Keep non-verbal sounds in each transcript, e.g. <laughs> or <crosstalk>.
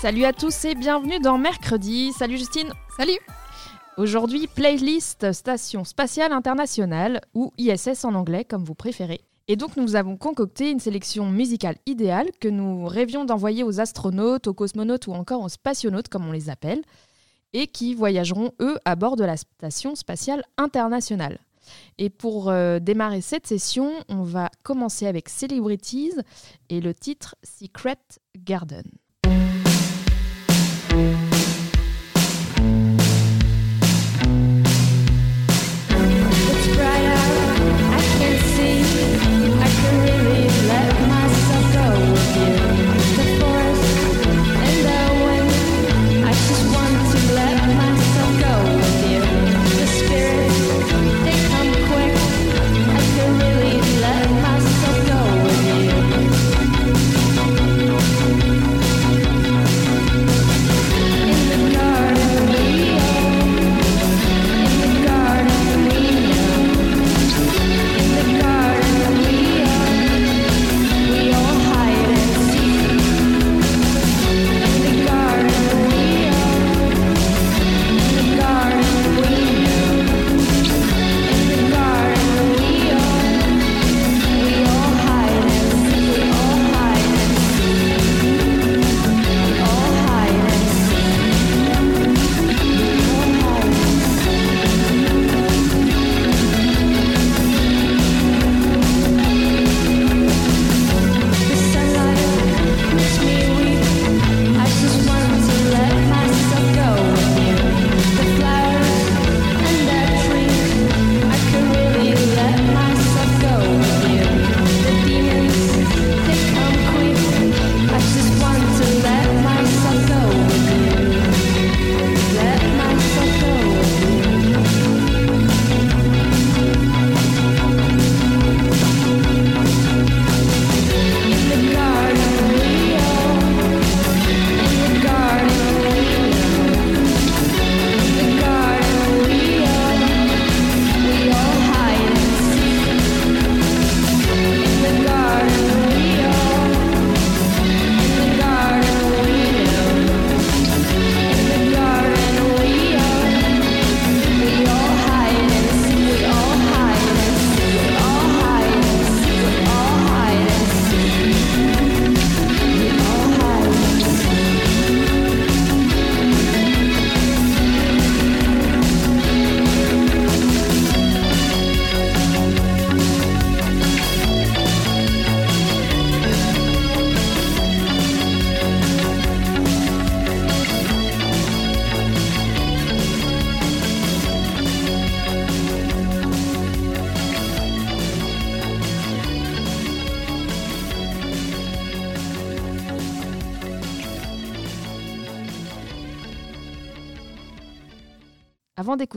Salut à tous et bienvenue dans Mercredi. Salut Justine. Salut. Aujourd'hui, playlist Station Spatiale Internationale ou ISS en anglais comme vous préférez. Et donc nous avons concocté une sélection musicale idéale que nous rêvions d'envoyer aux astronautes, aux cosmonautes ou encore aux spationautes comme on les appelle, et qui voyageront eux à bord de la Station Spatiale Internationale. Et pour euh, démarrer cette session, on va commencer avec Celebrities et le titre Secret Garden.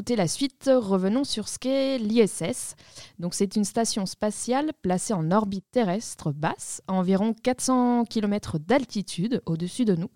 Avant d'écouter la suite, revenons sur ce qu'est l'ISS. Donc c'est une station spatiale placée en orbite terrestre basse, à environ 400 km d'altitude au-dessus de nous.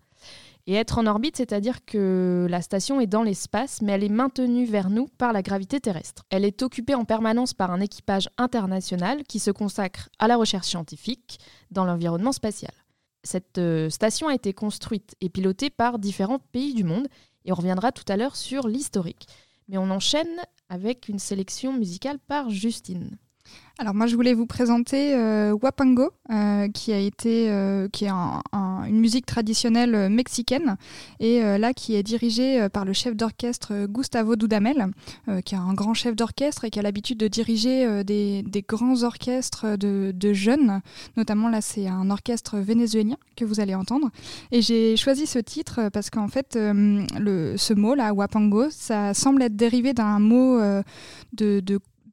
Et être en orbite, c'est-à-dire que la station est dans l'espace, mais elle est maintenue vers nous par la gravité terrestre. Elle est occupée en permanence par un équipage international qui se consacre à la recherche scientifique dans l'environnement spatial. Cette euh, station a été construite et pilotée par différents pays du monde, et on reviendra tout à l'heure sur l'historique. Mais on enchaîne avec une sélection musicale par Justine. Alors moi je voulais vous présenter euh, Wapango, euh, qui a été, euh, qui est un- un- une musique traditionnelle euh, mexicaine et là qui est dirigée par le chef d'orchestre Gustavo Dudamel, qui est un grand chef d'orchestre et qui a l'habitude de diriger des, grands orchestres de, jeunes. Notamment là c'est un orchestre vénézuélien que vous allez entendre. Et j'ai choisi ce titre parce qu'en fait ce mot là Wapango, ça semble être dérivé d'un mot de,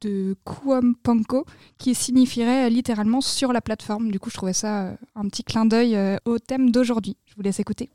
de de Kuampanko qui signifierait littéralement sur la plateforme. Du coup, je trouvais ça euh, un petit clin d'œil euh, au thème d'aujourd'hui. Je vous laisse écouter.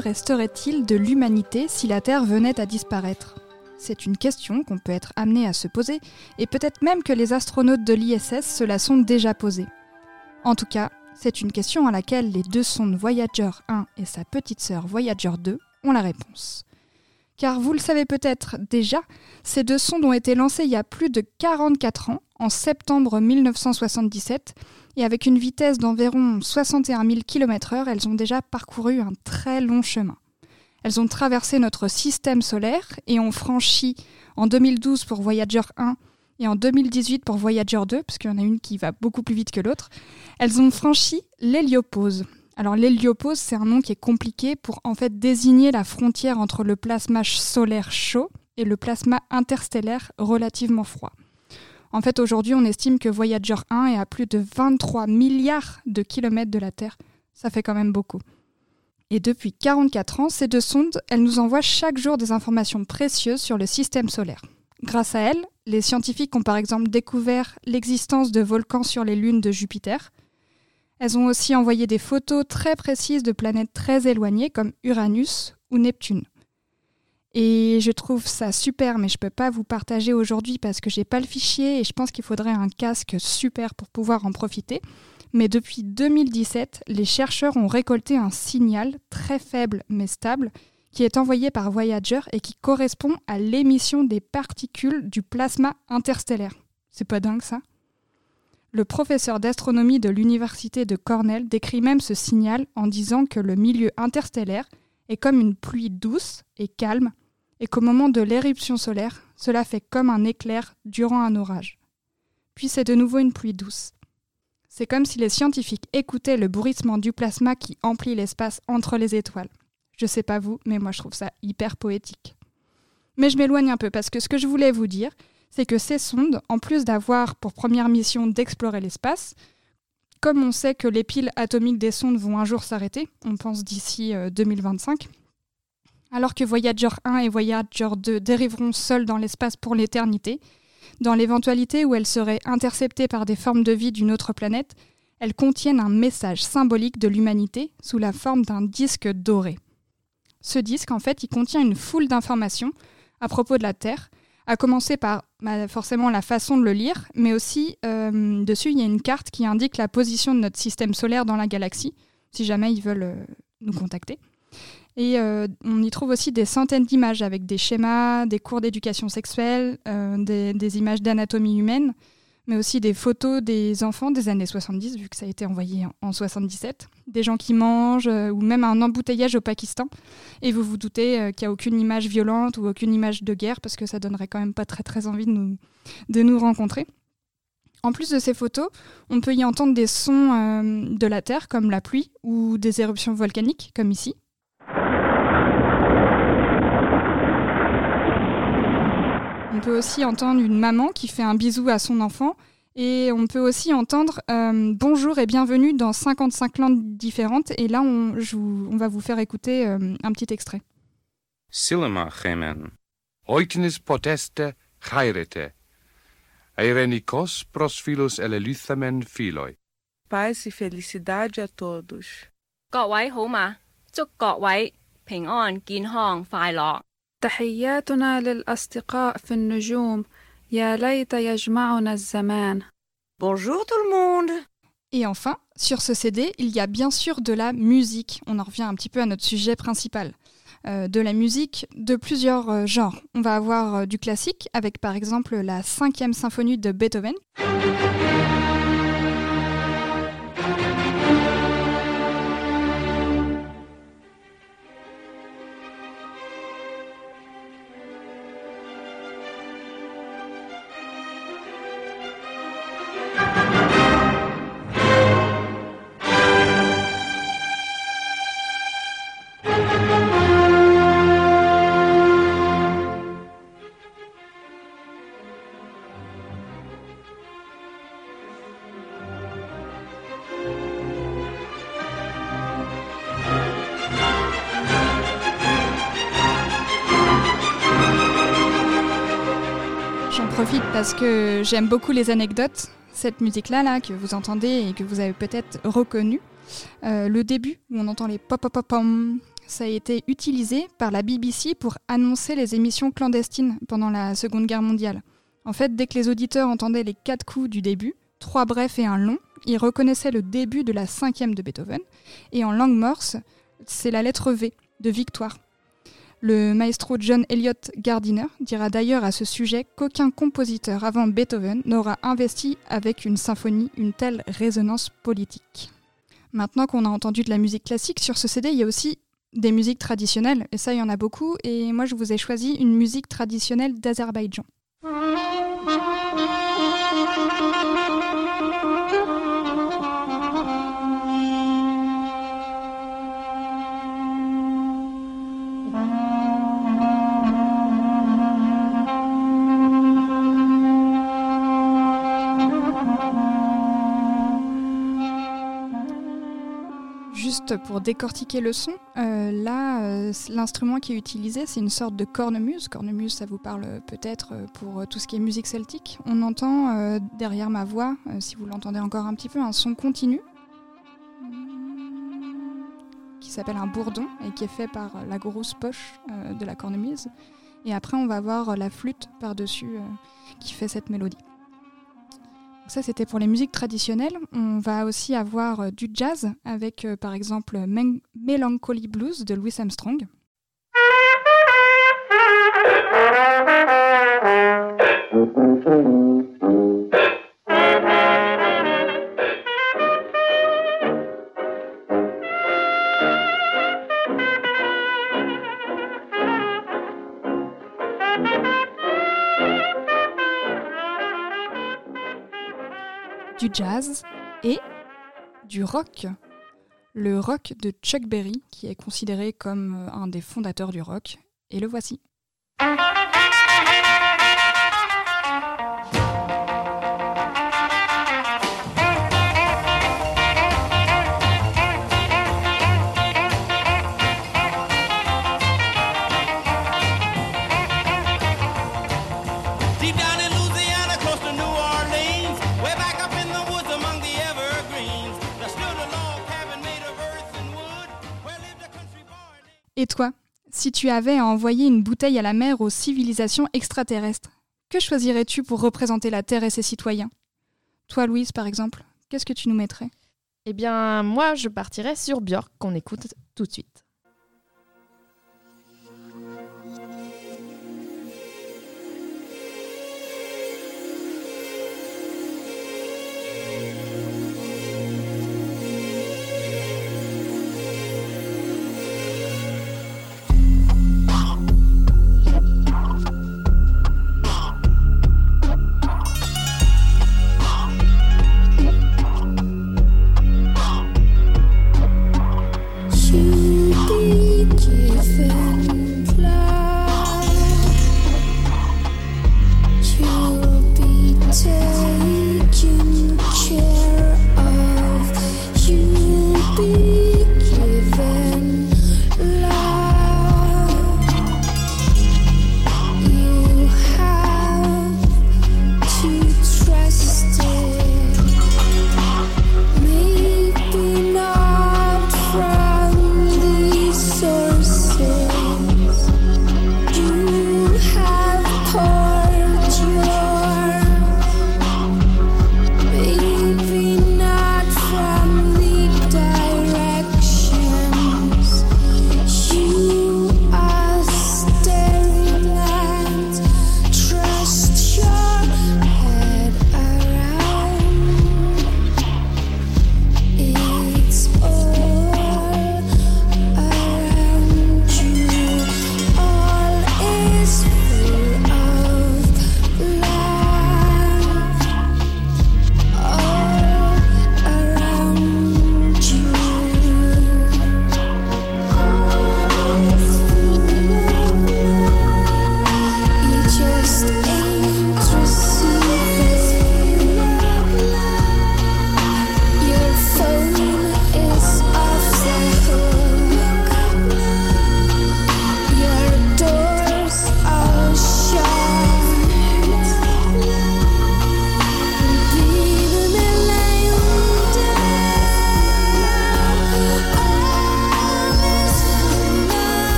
Resterait-il de l'humanité si la Terre venait à disparaître? C'est une question qu'on peut être amené à se poser, et peut-être même que les astronautes de l'ISS se la sont déjà posée. En tout cas, c'est une question à laquelle les deux sondes Voyager 1 et sa petite sœur Voyager 2 ont la réponse. Car vous le savez peut-être déjà, ces deux sondes ont été lancées il y a plus de 44 ans, en septembre 1977, et avec une vitesse d'environ 61 000 km/h, elles ont déjà parcouru un très long chemin. Elles ont traversé notre système solaire et ont franchi en 2012 pour Voyager 1 et en 2018 pour Voyager 2, parce y en a une qui va beaucoup plus vite que l'autre, elles ont franchi l'héliopause. Alors l'héliopause, c'est un nom qui est compliqué pour en fait désigner la frontière entre le plasma solaire chaud et le plasma interstellaire relativement froid. En fait, aujourd'hui, on estime que Voyager 1 est à plus de 23 milliards de kilomètres de la Terre. Ça fait quand même beaucoup. Et depuis 44 ans, ces deux sondes, elles nous envoient chaque jour des informations précieuses sur le système solaire. Grâce à elles, les scientifiques ont par exemple découvert l'existence de volcans sur les lunes de Jupiter. Elles ont aussi envoyé des photos très précises de planètes très éloignées comme Uranus ou Neptune. Et je trouve ça super, mais je peux pas vous partager aujourd'hui parce que j'ai pas le fichier et je pense qu'il faudrait un casque super pour pouvoir en profiter. Mais depuis 2017, les chercheurs ont récolté un signal très faible mais stable qui est envoyé par Voyager et qui correspond à l'émission des particules du plasma interstellaire. C'est pas dingue ça? Le professeur d'astronomie de l'université de Cornell décrit même ce signal en disant que le milieu interstellaire est comme une pluie douce et calme et qu'au moment de l'éruption solaire, cela fait comme un éclair durant un orage. Puis c'est de nouveau une pluie douce. C'est comme si les scientifiques écoutaient le bruissement du plasma qui emplit l'espace entre les étoiles. Je sais pas vous, mais moi je trouve ça hyper poétique. Mais je m'éloigne un peu parce que ce que je voulais vous dire, c'est que ces sondes, en plus d'avoir pour première mission d'explorer l'espace, comme on sait que les piles atomiques des sondes vont un jour s'arrêter, on pense d'ici euh, 2025, alors que Voyager 1 et Voyager 2 dériveront seuls dans l'espace pour l'éternité, dans l'éventualité où elles seraient interceptées par des formes de vie d'une autre planète, elles contiennent un message symbolique de l'humanité sous la forme d'un disque doré. Ce disque, en fait, il contient une foule d'informations à propos de la Terre, à commencer par bah, forcément la façon de le lire, mais aussi euh, dessus, il y a une carte qui indique la position de notre système solaire dans la galaxie, si jamais ils veulent euh, nous contacter. Et euh, on y trouve aussi des centaines d'images avec des schémas, des cours d'éducation sexuelle, euh, des, images d'anatomie humaine, mais aussi des photos des enfants des années 70, vu que ça a été envoyé en, en 77, des gens qui mangent, euh, ou même un embouteillage au Pakistan. Et vous vous doutez qu'il n'y a aucune image violente ou aucune image de guerre, parce que ça donnerait quand même pas très très envie de nous, de nous rencontrer. En plus de ces photos, on peut y entendre des sons de la Terre, comme la pluie, ou des éruptions volcaniques, comme ici. On peut aussi entendre une maman qui fait un bisou à son enfant Et on peut aussi entendre euh, Bonjour et bienvenue dans 55 langues différentes. Et là, on, je vous- on va vous faire écouter euh, un petit extrait. Silma gemen. Oiknis poteste chairete. Eirenikos pros philos eleluthamen philoi. Paz e felicidade a todos. 各位好嘛，祝各位平安健康快乐。 تحياتنا للأصدقاء في النجوم يا ليت يجمعنا الزمان Bonjour tout le monde Et enfin, sur ce CD, il y a bien sûr de la musique. On en revient un petit peu à notre sujet principal. Euh, de la musique de plusieurs euh, genres. On va avoir euh, du classique avec par exemple la cinquième symphonie de Beethoven. Parce que j'aime beaucoup les anecdotes. Cette musique-là, là, que vous entendez et que vous avez peut-être reconnue, euh, le début où on entend les pop pop pop pom, ça a été utilisé par la BBC pour annoncer les émissions clandestines pendant la Seconde Guerre mondiale. En fait, dès que les auditeurs entendaient les quatre coups du début, trois brefs et un long, ils reconnaissaient le début de la cinquième de Beethoven. Et en langue morse, c'est la lettre V de victoire. Le maestro John Elliott Gardiner dira d'ailleurs à ce sujet qu'aucun compositeur avant Beethoven n'aura investi avec une symphonie une telle résonance politique. Maintenant qu'on a entendu de la musique classique, sur ce CD, il y a aussi des musiques traditionnelles, et ça, il y en a beaucoup, et moi, je vous ai choisi une musique traditionnelle d'Azerbaïdjan. Juste pour décortiquer le son, euh, là, euh, l'instrument qui est utilisé, c'est une sorte de cornemuse. Cornemuse, ça vous parle peut-être euh, pour tout ce qui est musique celtique. On entend derrière ma voix, si vous l'entendez encore un petit peu, un son continu qui s'appelle un bourdon et qui est fait par la grosse poche de la cornemuse. Et après, on va avoir la flûte par-dessus qui fait cette mélodie. Ça, c'était pour les musiques traditionnelles. On va aussi avoir euh, du jazz avec, euh, par exemple, Melancholy Blues de Louis Armstrong. <laughs> du jazz et du rock. Le rock de Chuck Berry, qui est considéré comme euh, un des fondateurs du rock. Et le voici. Et toi, si tu avais à envoyer une bouteille à la mer aux civilisations extraterrestres, que choisirais-tu pour représenter la Terre et ses citoyens? Toi, Louise, par exemple, qu'est-ce que tu nous mettrais? Eh bien, moi, je partirais sur Björk, qu'on écoute tout de suite.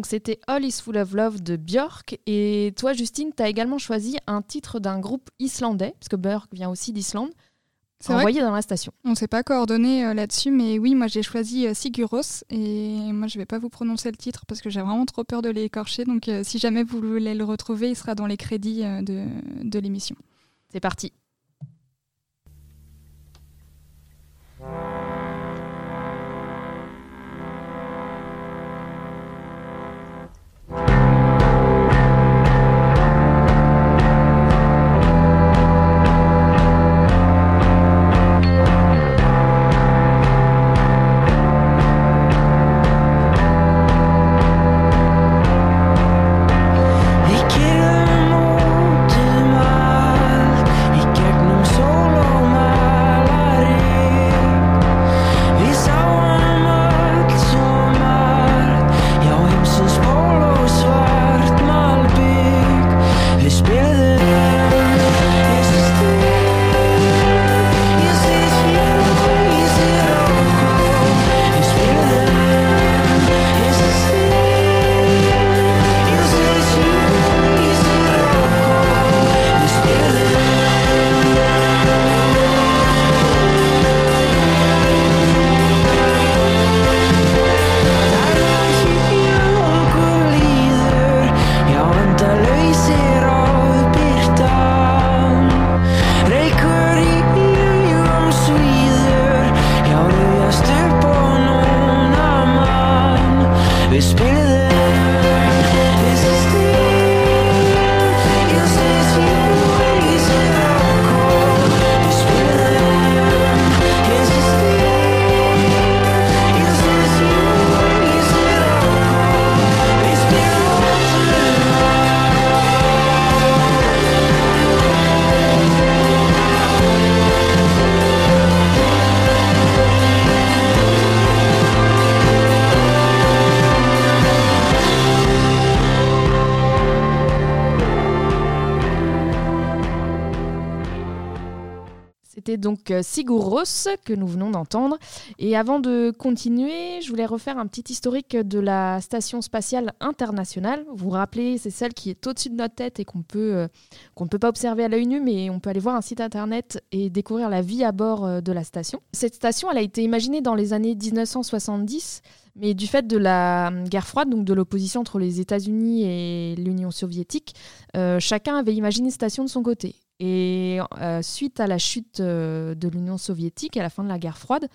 Donc c'était All is Full of Love de Björk. Et toi, Justine, tu as également choisi un titre d'un groupe islandais, parce que Björk vient aussi d'Islande, envoyé dans la station. On ne s'est pas coordonné euh, là-dessus, mais oui, moi j'ai choisi euh, Siguros et moi je vais pas vous prononcer le titre parce que j'ai vraiment trop peur de l'écorcher. Donc euh, si jamais vous voulez le retrouver, il sera dans les crédits euh, de, de l'émission. C'est parti. Donc euh, Sigur Rós que nous venons d'entendre. Et avant de continuer, je voulais refaire un petit historique de la Station spatiale internationale. Vous vous rappelez, c'est celle qui est au-dessus de notre tête et qu'on euh, ne peut pas observer à l'œil nu, mais on peut aller voir un site internet et découvrir la vie à bord euh, de la station. Cette station, elle a été imaginée dans les années 1970. Mais du fait de la guerre froide, donc de l'opposition entre les États-Unis et l'Union soviétique, chacun avait imaginé une station de son côté. Et euh, suite à la chute euh, de l'Union soviétique, à la fin de la guerre froide,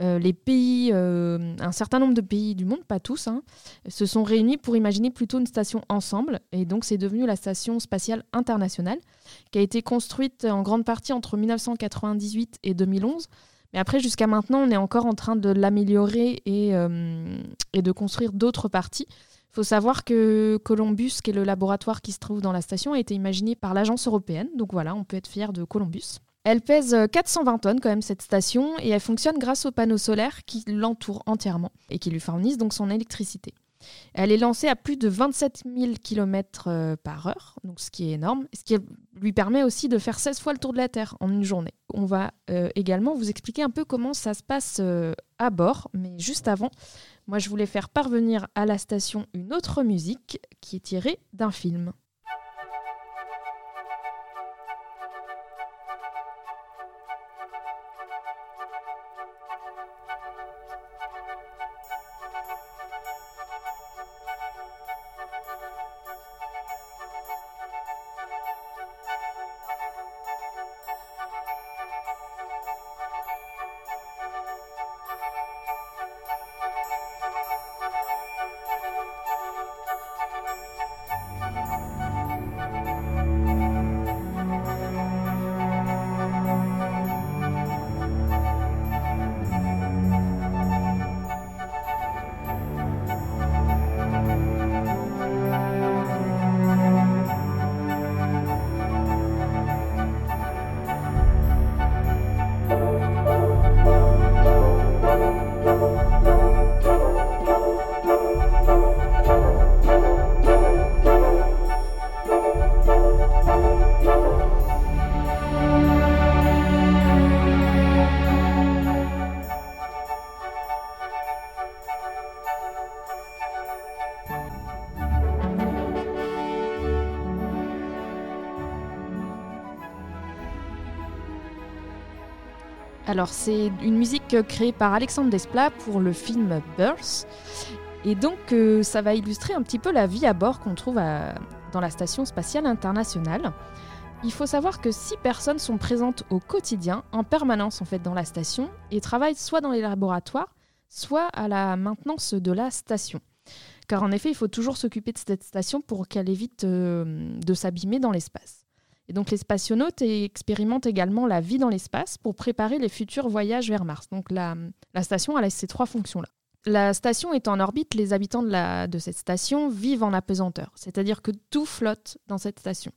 euh, les pays, un certain nombre de pays du monde, pas tous, hein, se sont réunis pour imaginer plutôt une station ensemble. Et donc c'est devenu la Station spatiale internationale, qui a été construite en grande partie entre 1998 et 2011. Mais après, jusqu'à maintenant, on est encore en train de l'améliorer et de construire d'autres parties. Il faut savoir que Columbus, qui est le laboratoire qui se trouve dans la station, a été imaginé par l'agence européenne. Donc voilà, on peut être fier de Columbus. Elle pèse euh, 420 tonnes quand même cette station et elle fonctionne grâce aux panneaux solaires qui l'entourent entièrement et qui lui fournissent donc son électricité. Elle est lancée à plus de 27 000 km par heure, donc ce qui est énorme, ce qui lui permet aussi de faire 16 fois le tour de la Terre en une journée. On va euh, également vous expliquer un peu comment ça se passe euh, à bord, mais juste avant, moi je voulais faire parvenir à la station une autre musique qui est tirée d'un film. Alors, c'est une musique créée par Alexandre Desplat pour le film Birth. Et donc, euh, ça va illustrer un petit peu la vie à bord qu'on trouve dans la Station spatiale internationale. Il faut savoir que six personnes sont présentes au quotidien, en permanence en fait, dans la station, et travaillent soit dans les laboratoires, soit à la maintenance de la station. Car en effet, il faut toujours s'occuper de cette station pour qu'elle évite euh, de s'abîmer dans l'espace. Et donc les spationautes expérimentent également la vie dans l'espace pour préparer les futurs voyages vers Mars. Donc la, station a ces trois fonctions-là. La station est en orbite, les habitants de, la, cette station vivent en apesanteur, c'est-à-dire que tout flotte dans cette station.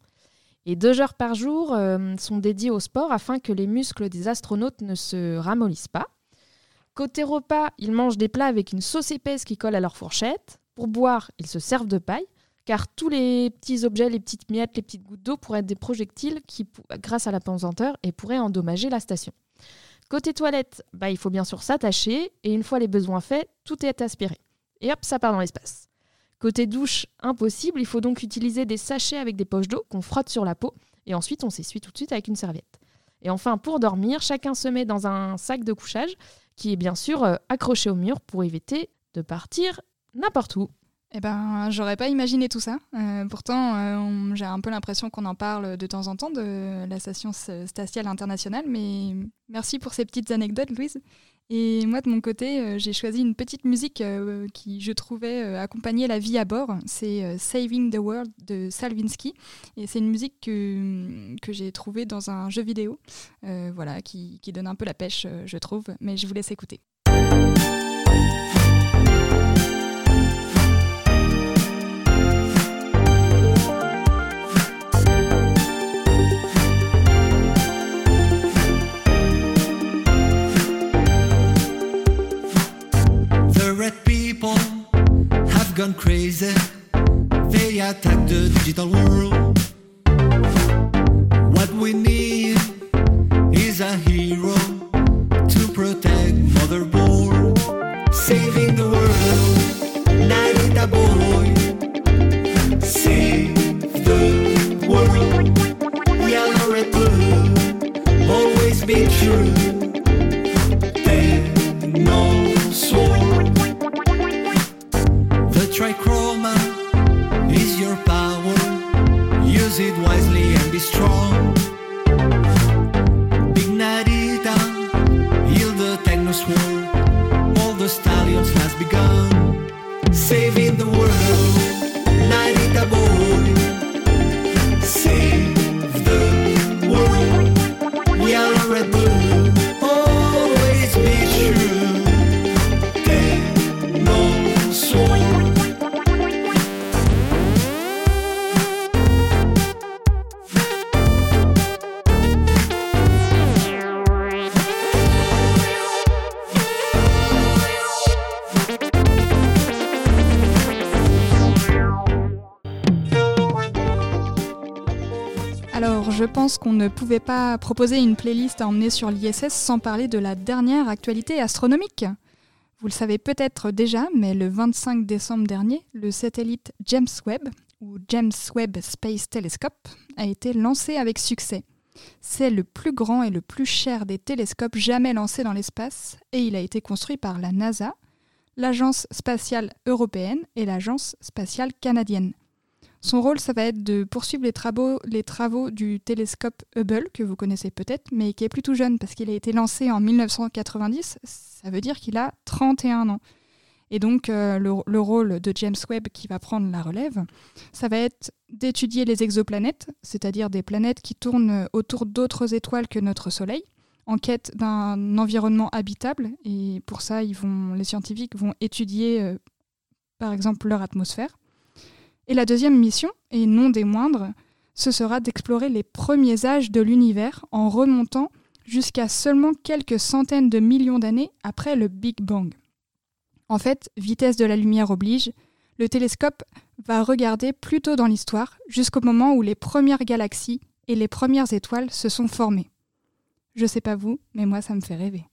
Et deux heures par jour euh, sont dédiées au sport afin que les muscles des astronautes ne se ramollissent pas. Côté repas, ils mangent des plats avec une sauce épaisse qui colle à leur fourchette. Pour boire, ils se servent de paille, car tous les petits objets, les petites miettes, les petites gouttes d'eau pourraient être des projectiles qui, grâce à la pesanteur, et pourraient endommager la station. Côté toilette, bah, il faut bien sûr s'attacher, et une fois les besoins faits, tout est aspiré. Et hop, ça part dans l'espace. Côté douche, impossible, il faut donc utiliser des sachets avec des poches d'eau qu'on frotte sur la peau, et ensuite on s'essuie tout de suite avec une serviette. Et enfin, pour dormir, chacun se met dans un sac de couchage qui est bien sûr euh, accroché au mur pour éviter de partir n'importe où. Eh ben, j'aurais pas imaginé tout ça. Euh, pourtant, euh, j'ai un peu l'impression qu'on en parle de temps en temps de la station spatiale internationale, mais merci pour ces petites anecdotes, Louise. Et moi, de mon côté, euh, j'ai choisi une petite musique qui, je trouvais, accompagnait la vie à bord. C'est Saving the World de Salvinsky. Et c'est une musique que, que j'ai trouvée dans un jeu vidéo, voilà, qui, donne un peu la pêche, je trouve. Mais je vous laisse écouter. Gone crazy. They attack the digital world. What we need is a hero Alors, je pense qu'on ne pouvait pas proposer une playlist à emmener sur l'ISS sans parler de la dernière actualité astronomique. Vous le savez peut-être déjà, mais le 25 décembre dernier, le satellite James Webb, ou James Webb Space Telescope, a été lancé avec succès. C'est le plus grand et le plus cher des télescopes jamais lancés dans l'espace, et il a été construit par la NASA, l'Agence spatiale européenne et l'Agence spatiale canadienne. Son rôle, ça va être de poursuivre les travaux, du télescope Hubble, que vous connaissez peut-être, mais qui est plutôt jeune parce qu'il a été lancé en 1990. Ça veut dire qu'il a 31 ans. Et donc, euh, le, le rôle de James Webb qui va prendre la relève, ça va être d'étudier les exoplanètes, c'est-à-dire des planètes qui tournent autour d'autres étoiles que notre Soleil, en quête d'un environnement habitable. Et pour ça, les scientifiques vont étudier, euh, par exemple, leur atmosphère. Et la deuxième mission, et non des moindres, ce sera d'explorer les premiers âges de l'univers en remontant jusqu'à seulement quelques centaines de millions d'années après le Big Bang. En fait, vitesse de la lumière oblige, le télescope va regarder plus tôt dans l'histoire, jusqu'au moment où les premières galaxies et les premières étoiles se sont formées. Je sais pas vous, mais moi ça me fait rêver.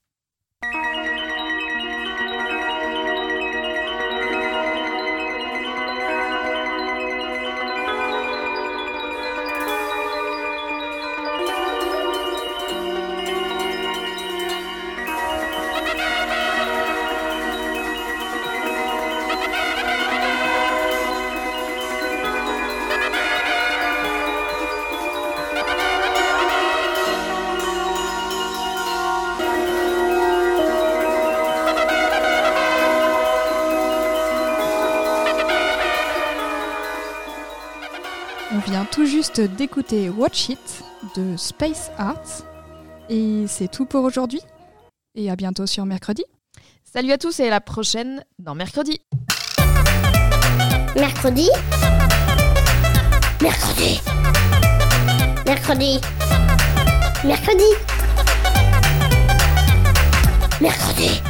Tout juste d'écouter Watch It de Space Arts. Et c'est tout pour aujourd'hui. Et à bientôt sur mercredi. Salut à tous et à la prochaine dans Mercredi. Mercredi. Mercredi. Mercredi. Mercredi. Mercredi.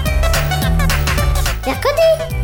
Mercredi.